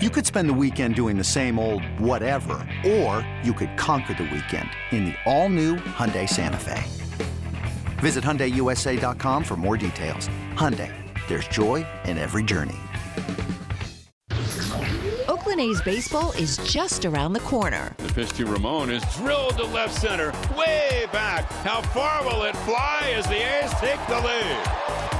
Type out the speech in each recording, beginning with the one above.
You could spend the weekend doing the same old whatever, or you could conquer the weekend in the all-new Hyundai Santa Fe. Visit HyundaiUSA.com for more details. Hyundai, there's joy in every journey. Oakland A's baseball is just around the corner. The pitch to Ramon is drilled to left center, way back. How far will it fly as the A's take the lead?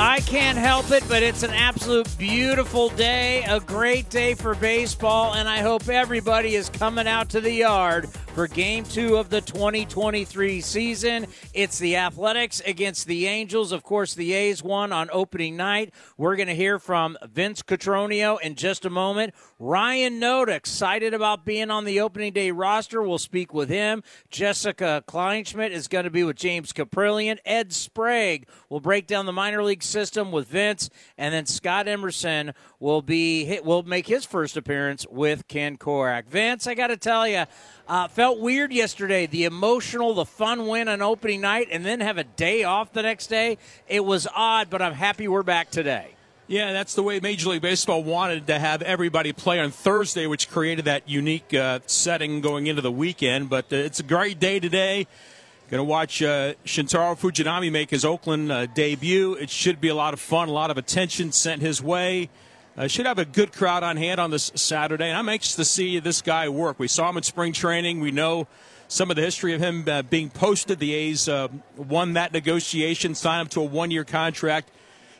I can't help it, but it's an absolute beautiful day, a great day for baseball, and I hope everybody is coming out to the yard for game two of the 2023 season. It's the Athletics against the Angels. Of course, the A's won on opening night. We're going to hear from Vince Cotroneo in just a moment. Ryan Noda, excited about being on the opening day roster. We'll speak with him. Jessica Kleinschmidt is going to be with James Kaprielian. Ed Sprague will break down the minor league system with Vince, and then Scott Emerson will be will make his first appearance with Ken Korach. Vince, I got to tell you. Uh, felt weird yesterday. The emotional, the fun win on opening night, and then have a day off the next day. It was odd, but I'm happy we're back today. Yeah, that's the way Major League Baseball wanted to have everybody play on Thursday, which created that unique uh, setting going into the weekend. But uh, it's a great day today. Going to watch uh, Shintaro Fujinami make his Oakland uh, debut. It should be a lot of fun, a lot of attention sent his way. Uh, should have a good crowd on hand on this Saturday, and I'm anxious to see this guy work. We saw him in spring training. We know some of the history of him uh, being posted. The A's uh, won that negotiation, signed him to a one year contract.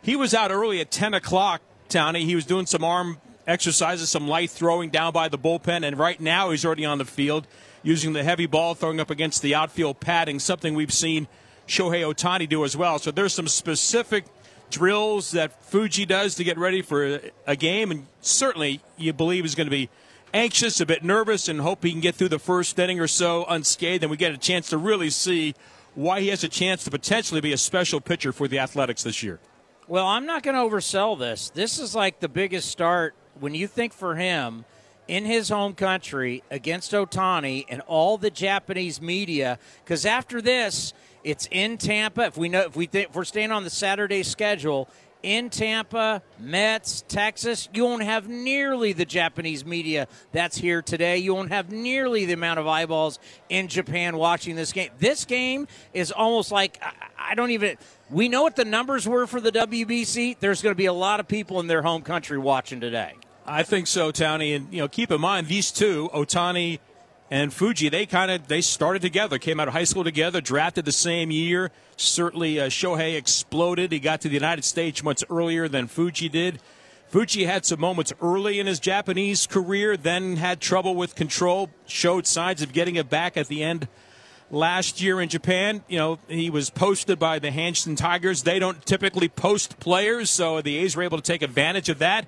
He was out early at 10 o'clock, Tony. He was doing some arm exercises, some light throwing down by the bullpen, and right now he's already on the field using the heavy ball throwing up against the outfield padding, something we've seen Shohei Ohtani do as well. So there's some specific drills that Fuji does to get ready for a game, and certainly you believe is going to be anxious, a bit nervous, and hope he can get through the first inning or so unscathed, and we get a chance to really see why he has a chance to potentially be a special pitcher for the Athletics this year. Well, I'm not going to oversell this. This is like the biggest start when you think for him in his home country against Ohtani and all the Japanese media. Because after this, it's in Tampa. If we know if we th- if we're staying on the Saturday schedule in Tampa, Mets, Texas, you won't have nearly the Japanese media that's here today. You won't have nearly the amount of eyeballs in Japan watching this game. This game is almost like I, I don't even. We know what the numbers were for the WBC. There's going to be a lot of people in their home country watching today. I think so, Townie. And you know, keep in mind these two, Ohtani and Fuji, they kind of they started together, came out of high school together, drafted the same year. Certainly, uh, Shohei exploded. He got to the United States much earlier than Fuji did. Fuji had some moments early in his Japanese career, then had trouble with control, showed signs of getting it back at the end last year in Japan. You know, he was posted by the Hanshin Tigers. They don't typically post players, so the A's were able to take advantage of that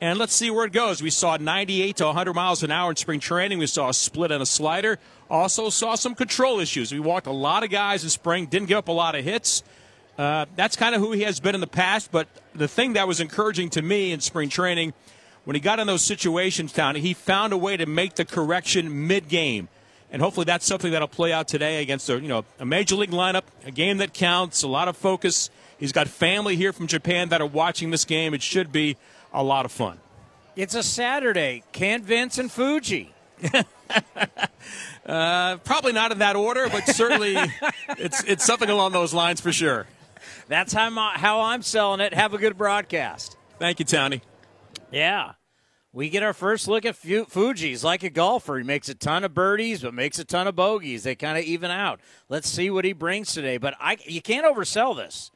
and let's see where it goes. We saw 98 to 100 miles an hour in spring training. We saw a split and a slider. Also saw some control issues. We walked a lot of guys in spring, didn't give up a lot of hits. Uh, that's kind of who he has been in the past. But the thing that was encouraging to me in spring training, when he got in those situations, down, he found a way to make the correction mid-game. And hopefully that's something that'll play out today against a, you know, a major league lineup, a game that counts, a lot of focus. He's got family here from Japan that are watching this game. It should be a lot of fun. It's a Saturday. Can't Vince and Fuji? uh, probably not in that order, but certainly it's it's something along those lines for sure. That's how, my, how I'm selling it. Have a good broadcast. Thank you, Tony. Yeah. We get our first look at Fuji's like a golfer. He makes a ton of birdies, but makes a ton of bogeys. They kind of even out. Let's see what he brings today. But I, you can't oversell this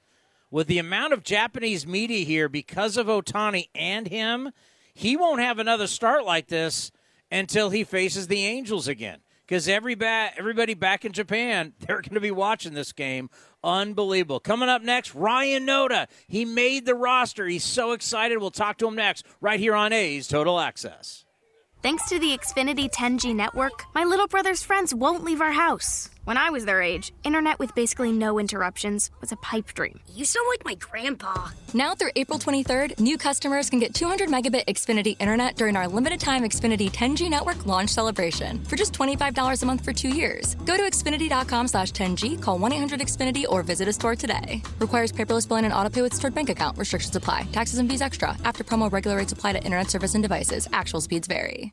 with the amount of Japanese media here because of Ohtani and him, he won't have another start like this until he faces the Angels again. Because every ba- everybody back in Japan, they're going to be watching this game. Unbelievable. Coming up next, Ryan Noda. He made the roster. He's so excited. We'll talk to him next, right here on A's Total Access. Thanks to the Xfinity 10G network, my little brother's friends won't leave our house. When I was their age, internet with basically no interruptions was a pipe dream. You sound like my grandpa. Now through April 23rd, new customers can get 200 megabit Xfinity internet during our limited time Xfinity 10G network launch celebration for just $25 a month for two years. Go to Xfinity.com slash 10G, call 1-800-XFINITY or visit a store today. Requires paperless billing and auto pay with stored bank account. Restrictions apply. Taxes and fees extra. After promo regular rates apply to internet service and devices. Actual speeds vary.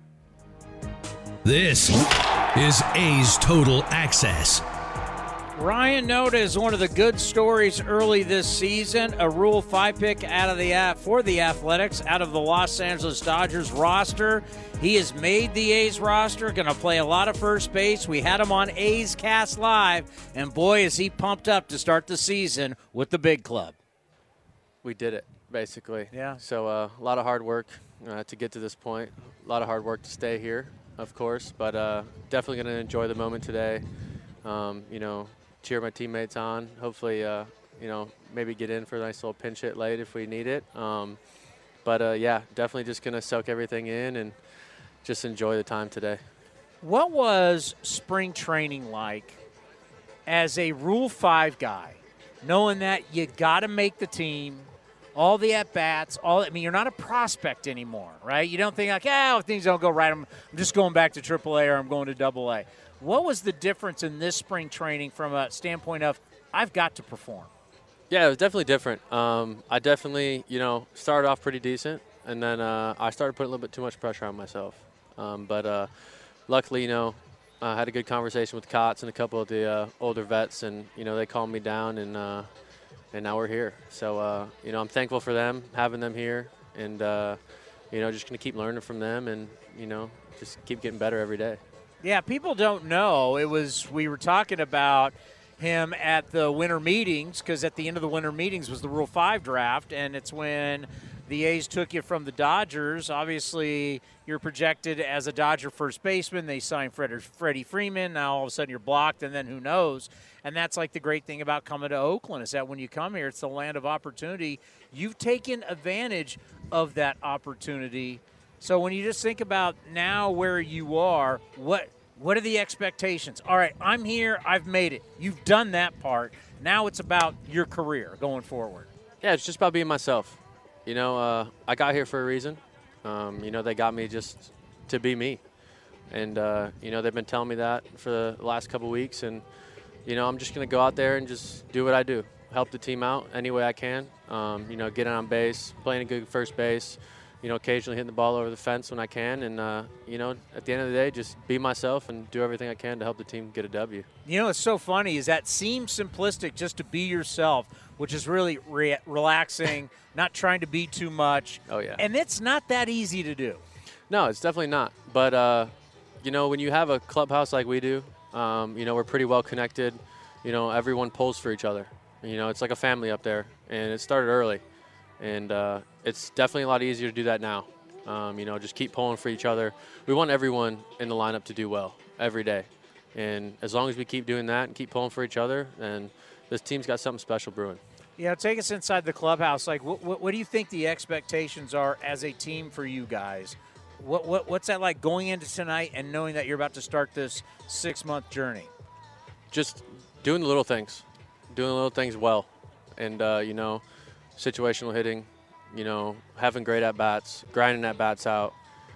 This is A's Total Access. Ryan Noda is one of the good stories early this season. A Rule 5 pick out of the for the Athletics out of the Los Angeles Dodgers roster. He has made the A's roster, going to play a lot of first base. We had him on A's Cast Live, and boy, is he pumped up to start the season with the big club. We did it, basically. Yeah. So uh, a lot of hard work uh, to get to this point, a lot of hard work to stay here of course, but uh, definitely going to enjoy the moment today. Um, you know, cheer my teammates on. Hopefully, uh, you know, maybe get in for a nice little pinch hit late if we need it. Um, but uh, yeah, definitely just going to soak everything in and just enjoy the time today. What was spring training like as a Rule 5 guy, knowing that you got to make the team – all the at bats, all I mean, you're not a prospect anymore, right? You don't think like, oh, if things don't go right, I'm, I'm just going back to AAA or I'm going to Double A. What was the difference in this spring training from a standpoint of I've got to perform? Yeah, it was definitely different. Um, I definitely, you know, started off pretty decent, and then uh, I started putting a little bit too much pressure on myself. Um, but uh, luckily, you know, I had a good conversation with Kotz and a couple of the uh, older vets, and you know, they calmed me down and uh, and now we're here. So uh, you know, I'm thankful for them having them here, and uh, you know, just gonna keep learning from them, and you know, just keep getting better every day. Yeah, people don't know. It was we were talking about him at the winter meetings because at the end of the winter meetings was the Rule Five draft, and it's when the A's took you from the Dodgers. Obviously, you're projected as a Dodger first baseman. They signed Freddie Freeman. Now all of a sudden you're blocked, and then who knows? And that's like the great thing about coming to Oakland is that when you come here, it's the land of opportunity. You've taken advantage of that opportunity. So when you just think about now where you are, what what are the expectations? All right, I'm here. I've made it. You've done that part. Now it's about your career going forward. Yeah, it's just about being myself. You know, uh, I got here for a reason. Um, you know, they got me just to be me. And, uh, you know, they've been telling me that for the last couple weeks. And, you know, I'm just going to go out there and just do what I do, help the team out any way I can. Um, you know, get on base, playing a good first base, you know, occasionally hitting the ball over the fence when I can. And, uh, you know, at the end of the day, just be myself and do everything I can to help the team get a W. You know, it's so funny is that seems simplistic just to be yourself, which is really re- relaxing, not trying to be too much. Oh, yeah. And it's not that easy to do. No, it's definitely not. But, uh, you know, when you have a clubhouse like we do, um, you know, we're pretty well connected. You know, everyone pulls for each other. You know, it's like a family up there, and it started early. And uh, it's definitely a lot easier to do that now. Um, you know, just keep pulling for each other. We want everyone in the lineup to do well every day. And as long as we keep doing that and keep pulling for each other, then this team's got something special brewing. Yeah, you know, take us inside the clubhouse. Like, what, what, what, do you think the expectations are as a team for you guys? What, what, what's that like going into tonight and knowing that you're about to start this six month journey? Just doing the little things, doing the little things well, and uh, you know, situational hitting, you know, having great at bats, grinding at bats out,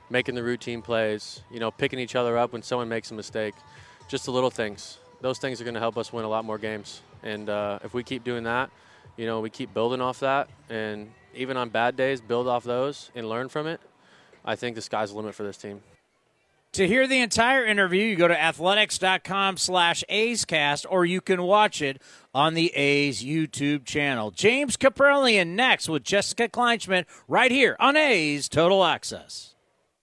making the routine plays, you know, picking each other up when someone makes a mistake. Just the little things. Those things are going to help us win a lot more games. And uh, if we keep doing that, you know, we keep building off that, and even on bad days, build off those and learn from it. I think the sky's the limit for this team. To hear the entire interview, you go to athletics.com slash A'scast, or you can watch it on the A's YouTube channel. James Kaprielian next with Jessica Kleinschmidt right here on A's Total Access.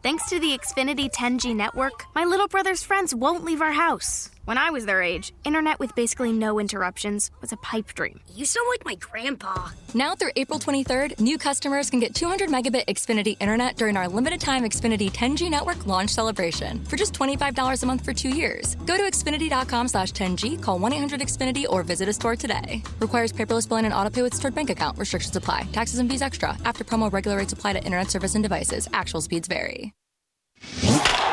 Thanks to the Xfinity 10G network, my little brother's friends won't leave our house. When I was their age, internet with basically no interruptions was a pipe dream. You sound like my grandpa. Now through April 23rd, new customers can get 200 megabit Xfinity internet during our limited time Xfinity 10G network launch celebration for just $25 a month for two years. Go to Xfinity.com slash 10G, call 1-800-XFINITY, or visit a store today. Requires paperless billing and autopay with stored bank account. Restrictions apply. Taxes and fees extra. After promo, regular rates apply to internet service and devices. Actual speeds vary.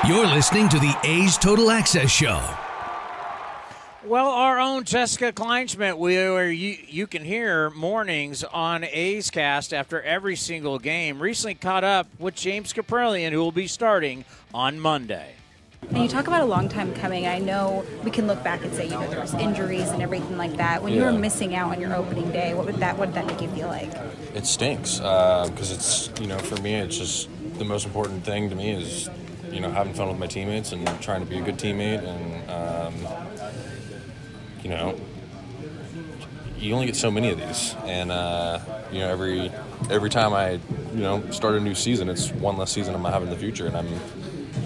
You're listening to the A's Total Access Show. Well, our own Jessica Kleinschmidt, where you, you can hear mornings on A's Cast after every single game, recently caught up with James Kaprielian, who will be starting on Monday. And you talk about a long time coming. I know we can look back and say, you know, there was injuries and everything like that. When you were missing out on your opening day, what would that what did that make you feel like? It stinks because it's you know for me it's just the most important thing to me is you know having fun with my teammates and trying to be a good teammate and um, you know you only get so many of these. And uh, you know every every time I you know start a new season it's one less season I'm gonna have in the future. And I'm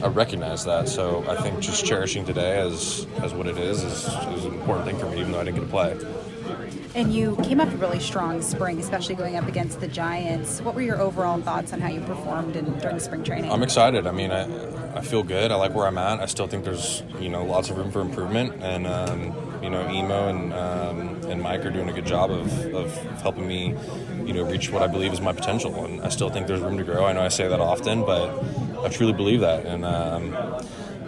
I recognize that. So I think just cherishing today as as what it is is, is an important thing for me even though I didn't get to play. And you came off a really strong spring, especially going up against the Giants. What were your overall thoughts on how you performed in, during the spring training? I'm excited. I mean, I, I feel good. I like where I'm at. I still think there's you know lots of room for improvement, and um, you know Emo and um, and Mike are doing a good job of, of helping me you know reach what I believe is my potential. And I still think there's room to grow. I know I say that often, but I truly believe that. And um,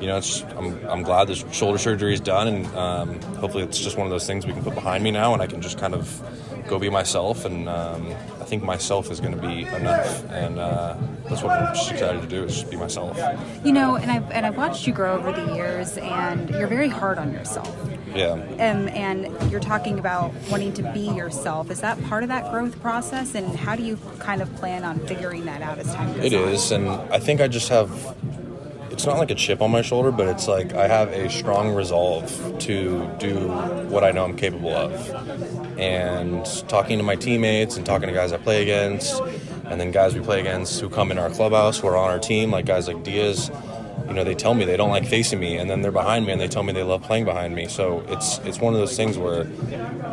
you know, it's I'm, I'm glad this shoulder surgery is done, and um, hopefully it's just one of those things we can put behind me now, and I can just kind of go be myself. And um, I think myself is going to be enough, and uh, that's what I'm just excited to do is just be myself. You know, and I've and I've watched you grow over the years, and you're very hard on yourself. Yeah. Um, and you're talking about wanting to be yourself. Is that part of that growth process? And how do you kind of plan on figuring that out as time goes It on? is, and I think I just have. It's not like a chip on my shoulder, but it's like I have a strong resolve to do what I know I'm capable of. And talking to my teammates and talking to guys I play against, and then guys we play against who come in our clubhouse who are on our team, like guys like Diaz, you know, they tell me they don't like facing me, and then they're behind me and they tell me they love playing behind me. So it's it's one of those things where,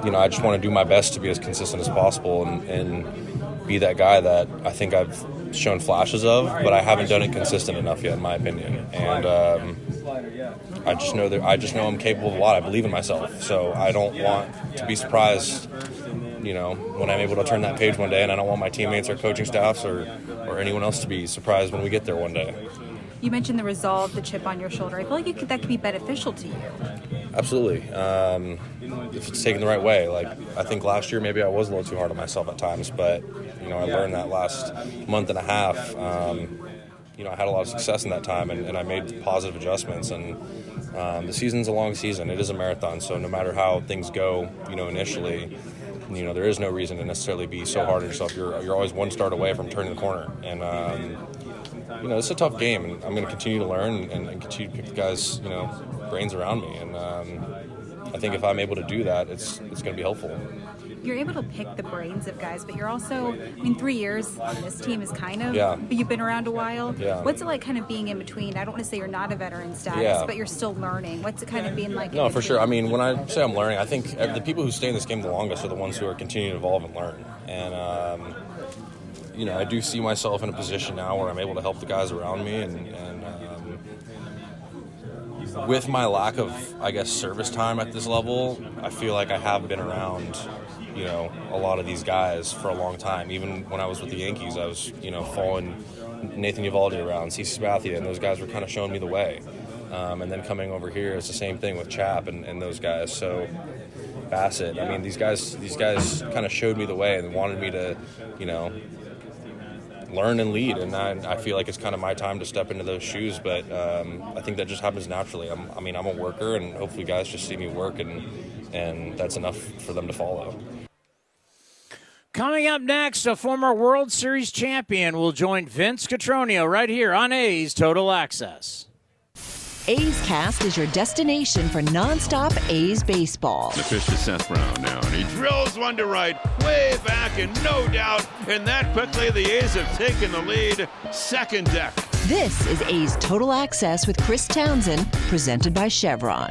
you know, I just want to do my best to be as consistent as possible and, and be that guy that I think I've shown flashes of, but I haven't done it consistent enough yet, in my opinion. And um, I just know that I just know I'm capable of a lot. I believe in myself, so I don't want to be surprised. You know, when I'm able to turn that page one day, and I don't want my teammates or coaching staffs or or anyone else to be surprised when we get there one day. You mentioned the resolve, the chip on your shoulder. I feel like could, that could be beneficial to you. Absolutely. Um, if it's taken the right way. Like I think last year maybe I was a little too hard on myself at times, but you know I learned that last month and a half. Um, you know I had a lot of success in that time, and, and I made positive adjustments. And um, the season's a long season. It is a marathon, so no matter how things go, you know initially. You know, there is no reason to necessarily be so hard on yourself. You're, you're always one start away from turning the corner, and um, you know, it's a tough game, and I'm going to continue to learn and, and, continue to pick the guys, you know, brains around me. And um, I think if I'm able to do that, it's it's going to be helpful you're able to pick the brains of guys, but you're also, I mean, three years on this team is kind of, yeah. you've been around a while. Yeah. What's it like kind of being in between? I don't want to say you're not a veteran status, yeah. but you're still learning. What's it kind of being like? No, for sure. I mean, when I say I'm learning, I think the people who stay in this game the longest are the ones who are continuing to evolve and learn. And, um, you know, I do see myself in a position now where I'm able to help the guys around me and, and um, with my lack of, I guess, service time at this level, I feel like I have been around you know a lot of these guys for a long time. Even when I was with the Yankees, I was you know following Nathan Eovaldi around, CC Sabathia, and those guys were kind of showing me the way. Um, and then coming over here, it's the same thing with Chap and, and those guys. So Bassitt, I mean, these guys these guys kind of showed me the way and wanted me to, you know, learn and lead. And I, I feel like it's kind of my time to step into those shoes. But um, I think that just happens naturally. I'm, I mean, I'm a worker, and hopefully, guys just see me work, and and that's enough for them to follow. Coming up next, a former World Series champion will join Vince Cotroneo right here on A's Total Access. A's Cast is your destination for nonstop A's baseball. The pitch to Seth Brown now, and he drills one to right, way back, and no doubt. And that quickly, the A's have taken the lead. Second deck. This is A's Total Access with Chris Townsend, presented by Chevron.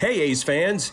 Hey, A's fans.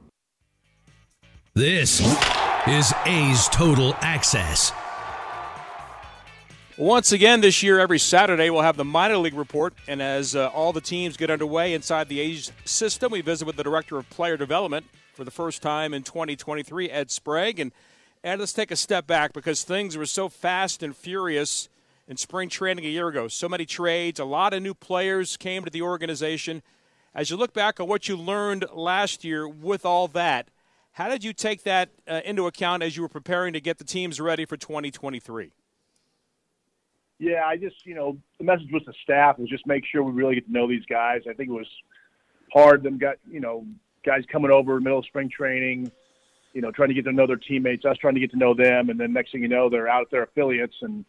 This is A's Total Access. Once again this year, every Saturday, we'll have the minor league report. And as uh, all the teams get underway inside the A's system, we visit with the Director of Player Development for the first time in 2023, Ed Sprague. And Ed, let's take a step back because things were so fast and furious in spring training a year ago. So many trades, a lot of new players came to the organization. As you look back on what you learned last year with all that, how did you take that uh, into account as you were preparing to get the teams ready for 2023? Yeah, I just, you know, the message with the staff was just make sure we really get to know these guys. I think it was hard. Them got, you know, guys coming over middle of spring training, you know, trying to get to know their teammates, us trying to get to know them, and then next thing you know, they're out at their affiliates and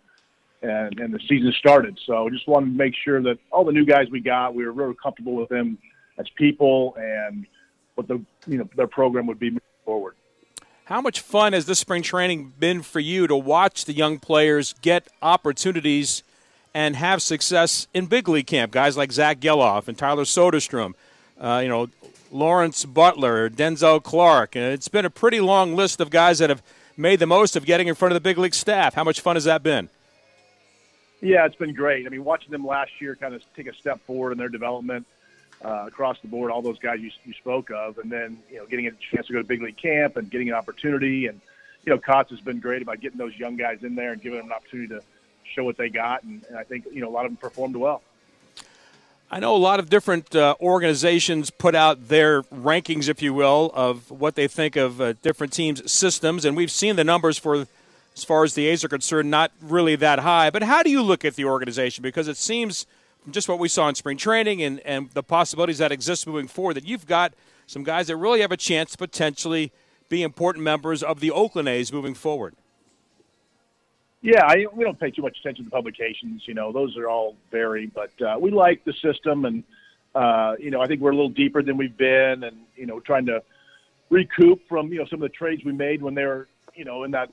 and and the season started. So just wanted to make sure that all the new guys we got, we were really comfortable with them as people and what the you know their program would be forward. How much fun has this spring training been for you to watch the young players get opportunities and have success in big league camp? Guys like Zach Gelof and Tyler Soderstrom, uh, you know, Lawrence Butler, Denzel Clarke. And it's been a pretty long list of guys that have made the most of getting in front of the big league staff. How much fun has that been? Yeah, it's been great. I mean, watching them last year kind of take a step forward in their development – uh, across the board, all those guys you, you spoke of, and then you know getting a chance to go to big league camp and getting an opportunity, and you know Kotz has been great about getting those young guys in there and giving them an opportunity to show what they got, and, and I think you know a lot of them performed well. I know a lot of different uh, organizations put out their rankings, if you will, of what they think of uh, different teams' systems, and we've seen the numbers for, as far as the A's are concerned, not really that high. But how do you look at the organization? Because it seems – just what we saw in spring training and, and the possibilities that exist moving forward, that you've got some guys that really have a chance to potentially be important members of the Oakland A's moving forward. Yeah, I, we don't pay too much attention to publications. You know, those are all vary, but uh, we like the system, and Uh, you know, I think we're a little deeper than we've been, and you know, trying to recoup from you know some of the trades we made when they were you know in that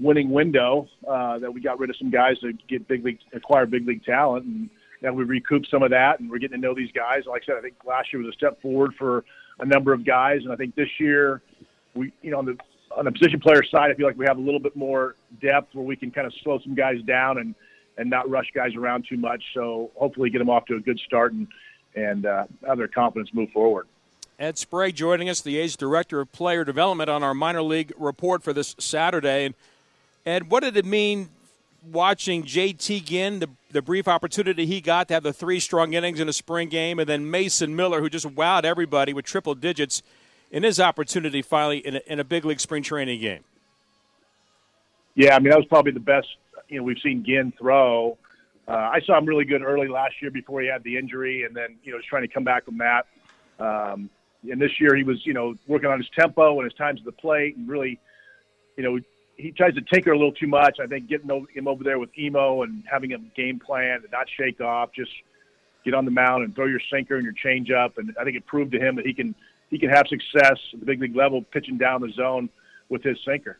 winning window uh, that we got rid of some guys to get big league acquire big league talent and now we recoup some of that and we're getting to know these guys. Like i said i think last year was a step forward for a number of guys and i think this year we you know on the on the position player side i feel like we have a little bit more depth where we can kind of slow some guys down and and not rush guys around too much. So hopefully get them off to a good start and and uh, have their confidence move forward. Ed Sprague joining us, the A's Director of Player Development, on our minor league report for this Saturday. And Ed, what did it mean watching JT Ginn, the, the brief opportunity he got to have the three strong innings in a spring game, and then Mason Miller, who just wowed everybody with triple digits in his opportunity finally in a, in a big league spring training game? Yeah, I mean, that was probably the best you know we've seen Ginn throw. Uh, I saw him really good early last year before he had the injury, and then you know just trying to come back from that. Um, and this year he was, you know, working on his tempo and his times at the plate, and really, you know, he tries to tinker a little too much. I think getting him over there with Emo and having a game plan and not shake off, just get on the mound and throw your sinker and your changeup. And I think it proved to him that he can he can have success at the big league level pitching down the zone with his sinker.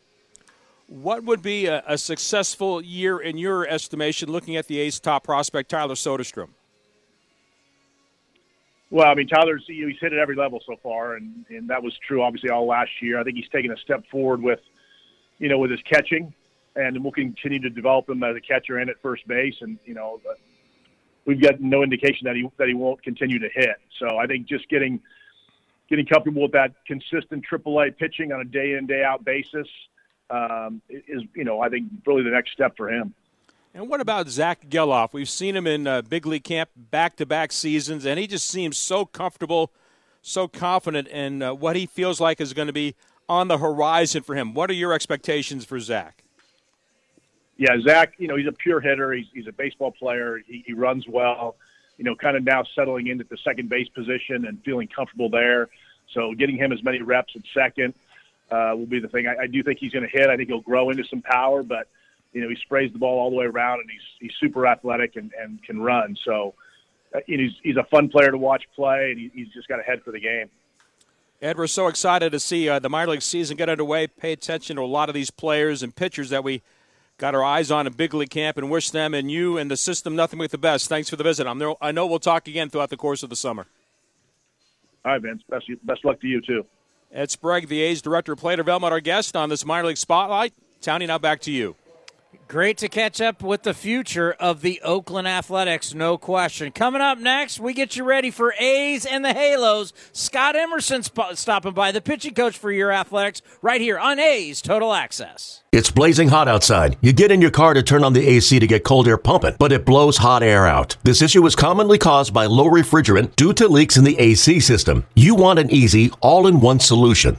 What would be a, a successful year in your estimation, looking at the A's top prospect Tyler Soderstrom? Well, I mean, Tyler's he's hit at every level so far, and and that was true obviously all last year. I think he's taken a step forward with, you know, with his catching, and we'll continue to develop him as a catcher and at first base. And you know, we've got no indication that he that he won't continue to hit. So I think just getting getting comfortable with that consistent AAA pitching on a day in day out basis um, is, you know, I think really the next step for him. And what about Zach Gelof? We've seen him in uh, big league camp back to back seasons, and he just seems so comfortable, so confident in uh, what he feels like is going to be on the horizon for him. What are your expectations for Zach? Yeah, Zach, you know, he's a pure hitter. He's, he's a baseball player. He, he runs well, you know, kind of now settling into the second base position and feeling comfortable there. So getting him as many reps at second uh, will be the thing. I, I do think he's going to hit. I think he'll grow into some power, but – you know, he sprays the ball all the way around, and he's he's super athletic and, and can run. So, uh, he's he's a fun player to watch play, and he, he's just got a head for the game. Ed, we're so excited to see uh, the minor league season get underway. Pay attention to a lot of these players and pitchers that we got our eyes on in big league camp, and wish them and you and the system nothing but the best. Thanks for the visit. I'm there, I know we'll talk again throughout the course of the summer. All right, Vince. Best best luck to you too. Ed Sprague, the A's director of player development, our guest on this minor league spotlight. Townie, now back to you. Great to catch up with the future of the Oakland Athletics, no question. Coming up next, we get you ready for A's and the Halos. Scott Emerson stopping by, the pitching coach for your Athletics, right here on A's Total Access. It's blazing hot outside. You get in your car to turn on the AC to get cold air pumping, but it blows hot air out. This issue is commonly caused by low refrigerant due to leaks in the AC system. You want an easy, all in one solution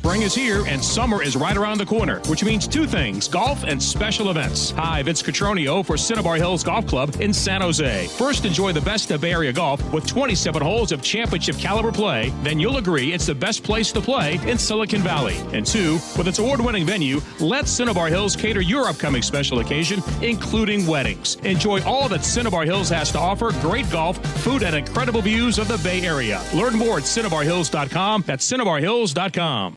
Spring is here and summer is right around the corner, which means two things golf and special events. Hi, Vince Cotroneo for Cinnabar Hills Golf Club in San Jose. First, enjoy the best of Bay Area golf with 27 holes of championship caliber play. Then you'll agree it's the best place to play in Silicon Valley. And two, with its award winning venue, let Cinnabar Hills cater your upcoming special occasion, including weddings. Enjoy all that Cinnabar Hills has to offer great golf, food, and incredible views of the Bay Area. Learn more at cinnabarhills.com. That's cinnabarhills.com.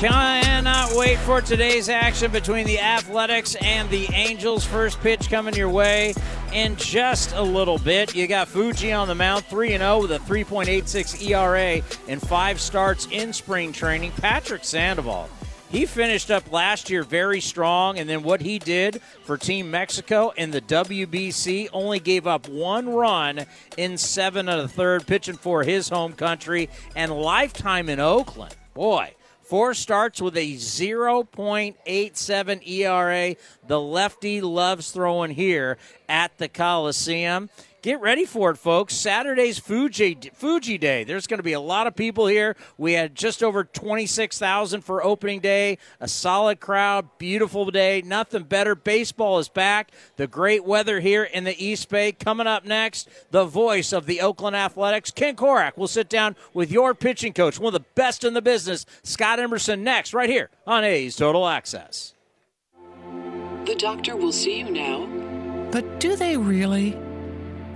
Cannot wait for today's action between the Athletics and the Angels. First pitch coming your way in just a little bit. You got Fuji on the mound, 3 0 with a 3.86 ERA and five starts in spring training. Patrick Sandoval. He finished up last year very strong, and then what he did for Team Mexico in the WBC only gave up one run in seven of the third, pitching for his home country and lifetime in Oakland. Boy, Four starts with a 0.87 ERA. The lefty loves throwing here at the Coliseum. Get ready for it, folks. Saturday's Fuji Fuji Day. There's going to be a lot of people here. We had just over 26,000 for opening day. A solid crowd, beautiful day. Nothing better. Baseball is back. The great weather here in the East Bay. Coming up next, the voice of the Oakland Athletics, Ken Korach. will sit down with your pitching coach, one of the best in the business, Scott Emerson. Next, right here on A's Total Access. The doctor will see you now. But do they really?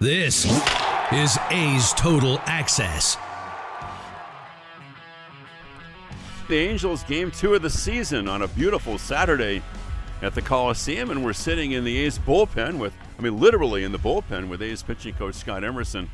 This is A's Total Access. The Angels game two of the season on a beautiful Saturday at the Coliseum, and we're sitting in the A's bullpen with, I mean, literally in the bullpen with A's pitching coach Scott Emerson.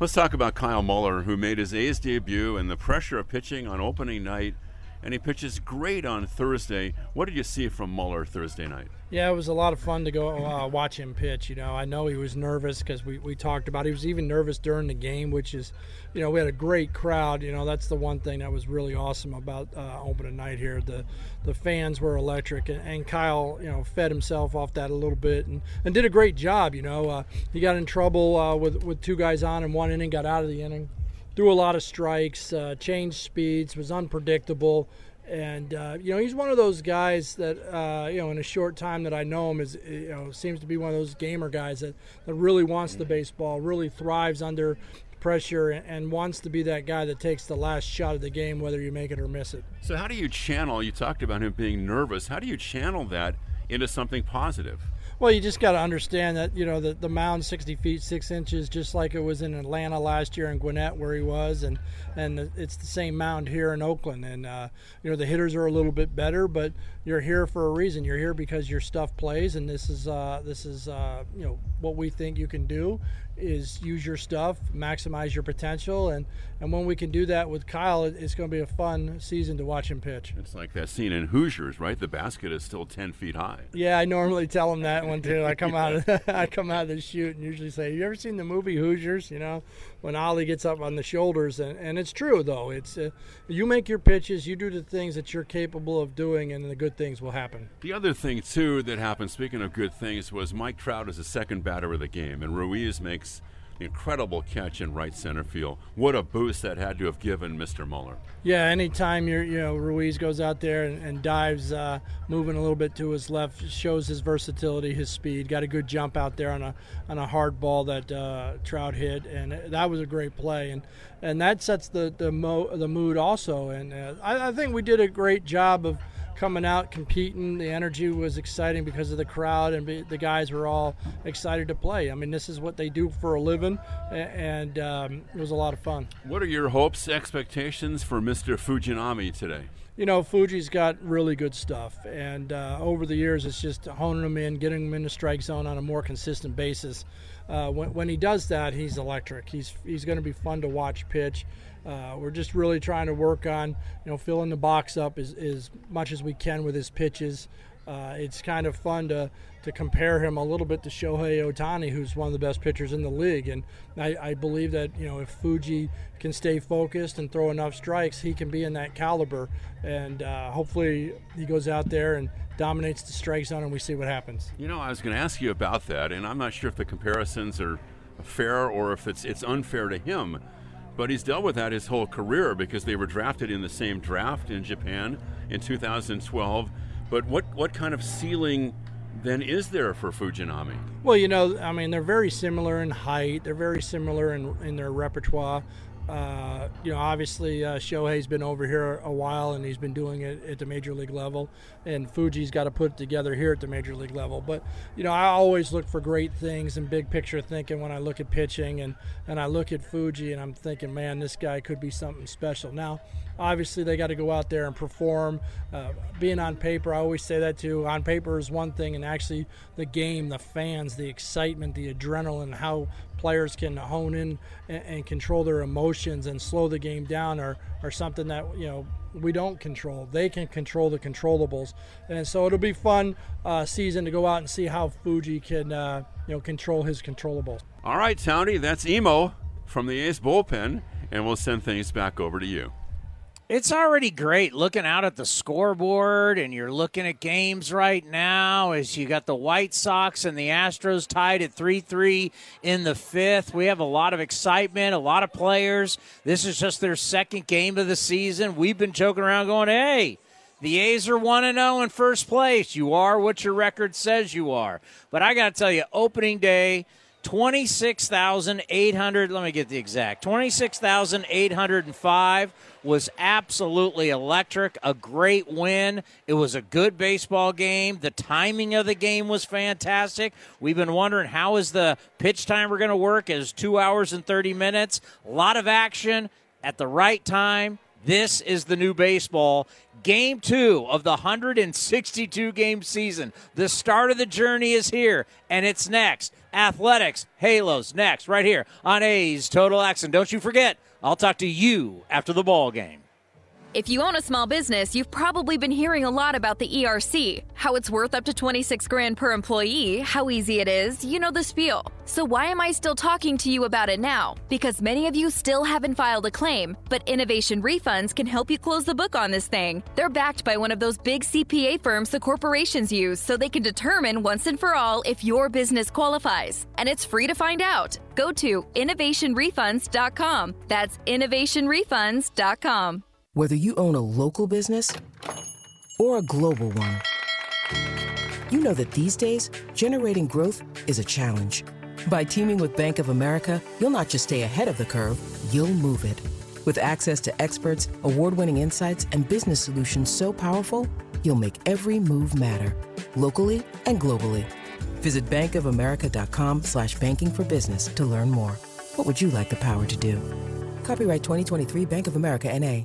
Let's talk about Kyle Muller, who made his A's debut and the pressure of pitching on opening night and he pitches great on Thursday. What did you see from Muller Thursday night? Yeah, it was a lot of fun to go uh, watch him pitch. You know, I know he was nervous because we, we talked about it. he was even nervous during the game, which is, you know, we had a great crowd. You know, that's the one thing that was really awesome about uh, opening night here. The the fans were electric, and, and, Kyle, you know, fed himself off that a little bit and, and did a great job. You know, uh, he got in trouble uh, with with two guys on in one inning, got out of the inning threw a lot of strikes, uh, changed speeds, was unpredictable. And uh, you know he's one of those guys that uh, you know in a short time that I know him is you know seems to be one of those gamer guys that, that really wants the baseball, really thrives under pressure, and wants to be that guy that takes the last shot of the game, whether you make it or miss it. So how do you channel? You talked about him being nervous. How do you channel that into something positive? Well, you just got to understand that you know the the mound 60 feet 6 inches, just like it was in Atlanta last year in Gwinnett where he was, and and it's the same mound here in Oakland. And uh, you know the hitters are a little bit better, but you're here for a reason. You're here because your stuff plays, and this is uh, this is uh, you know what we think you can do is use your stuff, maximize your potential, and and when we can do that with Kyle, it's going to be a fun season to watch him pitch. It's like that scene in Hoosiers, right? The basket is still ten feet high. Yeah, I normally tell him that one too. I come out, of, I come out of the shoot and usually say, "You ever seen the movie Hoosiers?" You know, when Ollie gets up on the shoulders, and, and it's true though. It's uh, you make your pitches, you do the things that you're capable of doing, and the good things will happen. The other thing too that happened, speaking of good things, was Mike Trout is the second batter of the game, and Ruiz makes incredible catch in right center field. What a boost that had to have given Mr. Muller. Yeah, anytime you're, you know, Ruiz goes out there and, and dives, uh, moving a little bit to his left, shows his versatility, his speed. Got a good jump out there on a on a hard ball that uh, Trout hit, and that was a great play. And and that sets the the, mo- the mood also. And uh, I, I think we did a great job of coming out competing. The energy was exciting because of the crowd, and the guys were all excited to play. I mean, this is what they do for a living, and um, it was a lot of fun. What are your hopes, expectations for Mr. Fujinami today? You know, Fuji's got really good stuff, and uh, over the years, it's just honing him in, getting him in the strike zone on a more consistent basis. Uh, when, when he does that, he's electric. He's he's going to be fun to watch pitch. Uh, we're just really trying to work on, you know, filling the box up as, as much as we can with his pitches. Uh, it's kind of fun to, to compare him a little bit to Shohei Ohtani, who's one of the best pitchers in the league. And I, I believe that, you know, if Fuji can stay focused and throw enough strikes, he can be in that caliber. And uh, hopefully he goes out there and dominates the strike zone and we see what happens. You know, I was going to ask you about that, and I'm not sure if the comparisons are fair or if it's, it's unfair to him but he's dealt with that his whole career because they were drafted in the same draft in Japan in 2012. But what, what kind of ceiling then is there for Fujinami? Well, you know, I mean, they're very similar in height. They're very similar in, in their repertoire. Uh, you know, obviously uh, Shohei's been over here a while and he's been doing it at the major league level, and Fuji's got to put it together here at the major league level. But you know, I always look for great things and big picture thinking when I look at pitching, and and I look at Fuji and I'm thinking, man, this guy could be something special. Now, obviously they got to go out there and perform. Uh, being on paper, I always say that too. On paper is one thing, and actually the game, the fans, the excitement, the adrenaline, how players can hone in and, and, control their emotions and slow the game down are, are something that you know we don't control. They can control the controllables, and so it'll be fun uh, season to go out and see how Fuji can uh, you know control his controllables. All right, Tony, that's Emo from the A's bullpen, and we'll send things back over to you. It's already great looking out at the scoreboard, and you're looking at games right now as you got the White Sox and the Astros tied at 3 3 in the fifth. We have a lot of excitement, a lot of players. This is just their second game of the season. We've been joking around going, hey, the A's are 1 0 in first place. You are what your record says you are. But I got to tell you, opening day, 26,800, let me get the exact, 26,805 was absolutely electric. A great win. It was a good baseball game. The timing of the game was fantastic. We've been wondering how is the pitch timer going to work? Is two hours and 30 minutes. A lot of action at the right time. This is the new baseball. Game two of the 162 game season. The start of the journey is here, and it's next. Athletics, Halos, next, right here on A's Total Access. Don't you forget, I'll talk to you after the ball game. If you own a small business, you've probably been hearing a lot about the ERC, how it's worth up to 26 grand per employee, how easy it is, you know the spiel. So why am I still talking to you about it now? Because many of you still haven't filed a claim, but Innovation Refunds can help you close the book on this thing. They're backed by one of those big CPA firms the corporations use so they can determine once and for all if your business qualifies. And it's free to find out. Go to innovationrefunds.com. That's innovationrefunds.com. Whether you own a local business or a global one, you know that these days, generating growth is a challenge. By teaming with Bank of America, you'll not just stay ahead of the curve, you'll move it. With access to experts, award winning insights, and business solutions so powerful, you'll make every move matter, locally and globally. Visit bankofamerica.com slash banking for business to learn more. What would you like the power to do? Copyright 2023 Bank of America NA.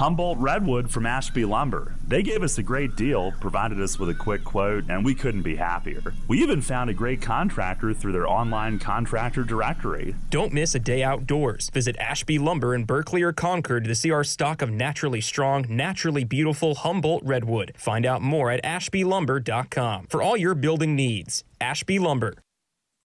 Humboldt Redwood from Ashby Lumber. They gave us a great deal, provided us with a quick quote, and we couldn't be happier. We even found a great contractor through their online contractor directory. Don't miss a day outdoors. Visit Ashby Lumber in Berkeley or Concord to see our stock of naturally strong, naturally beautiful Humboldt Redwood. Find out more at ashbylumber.com for all your building needs. Ashby Lumber.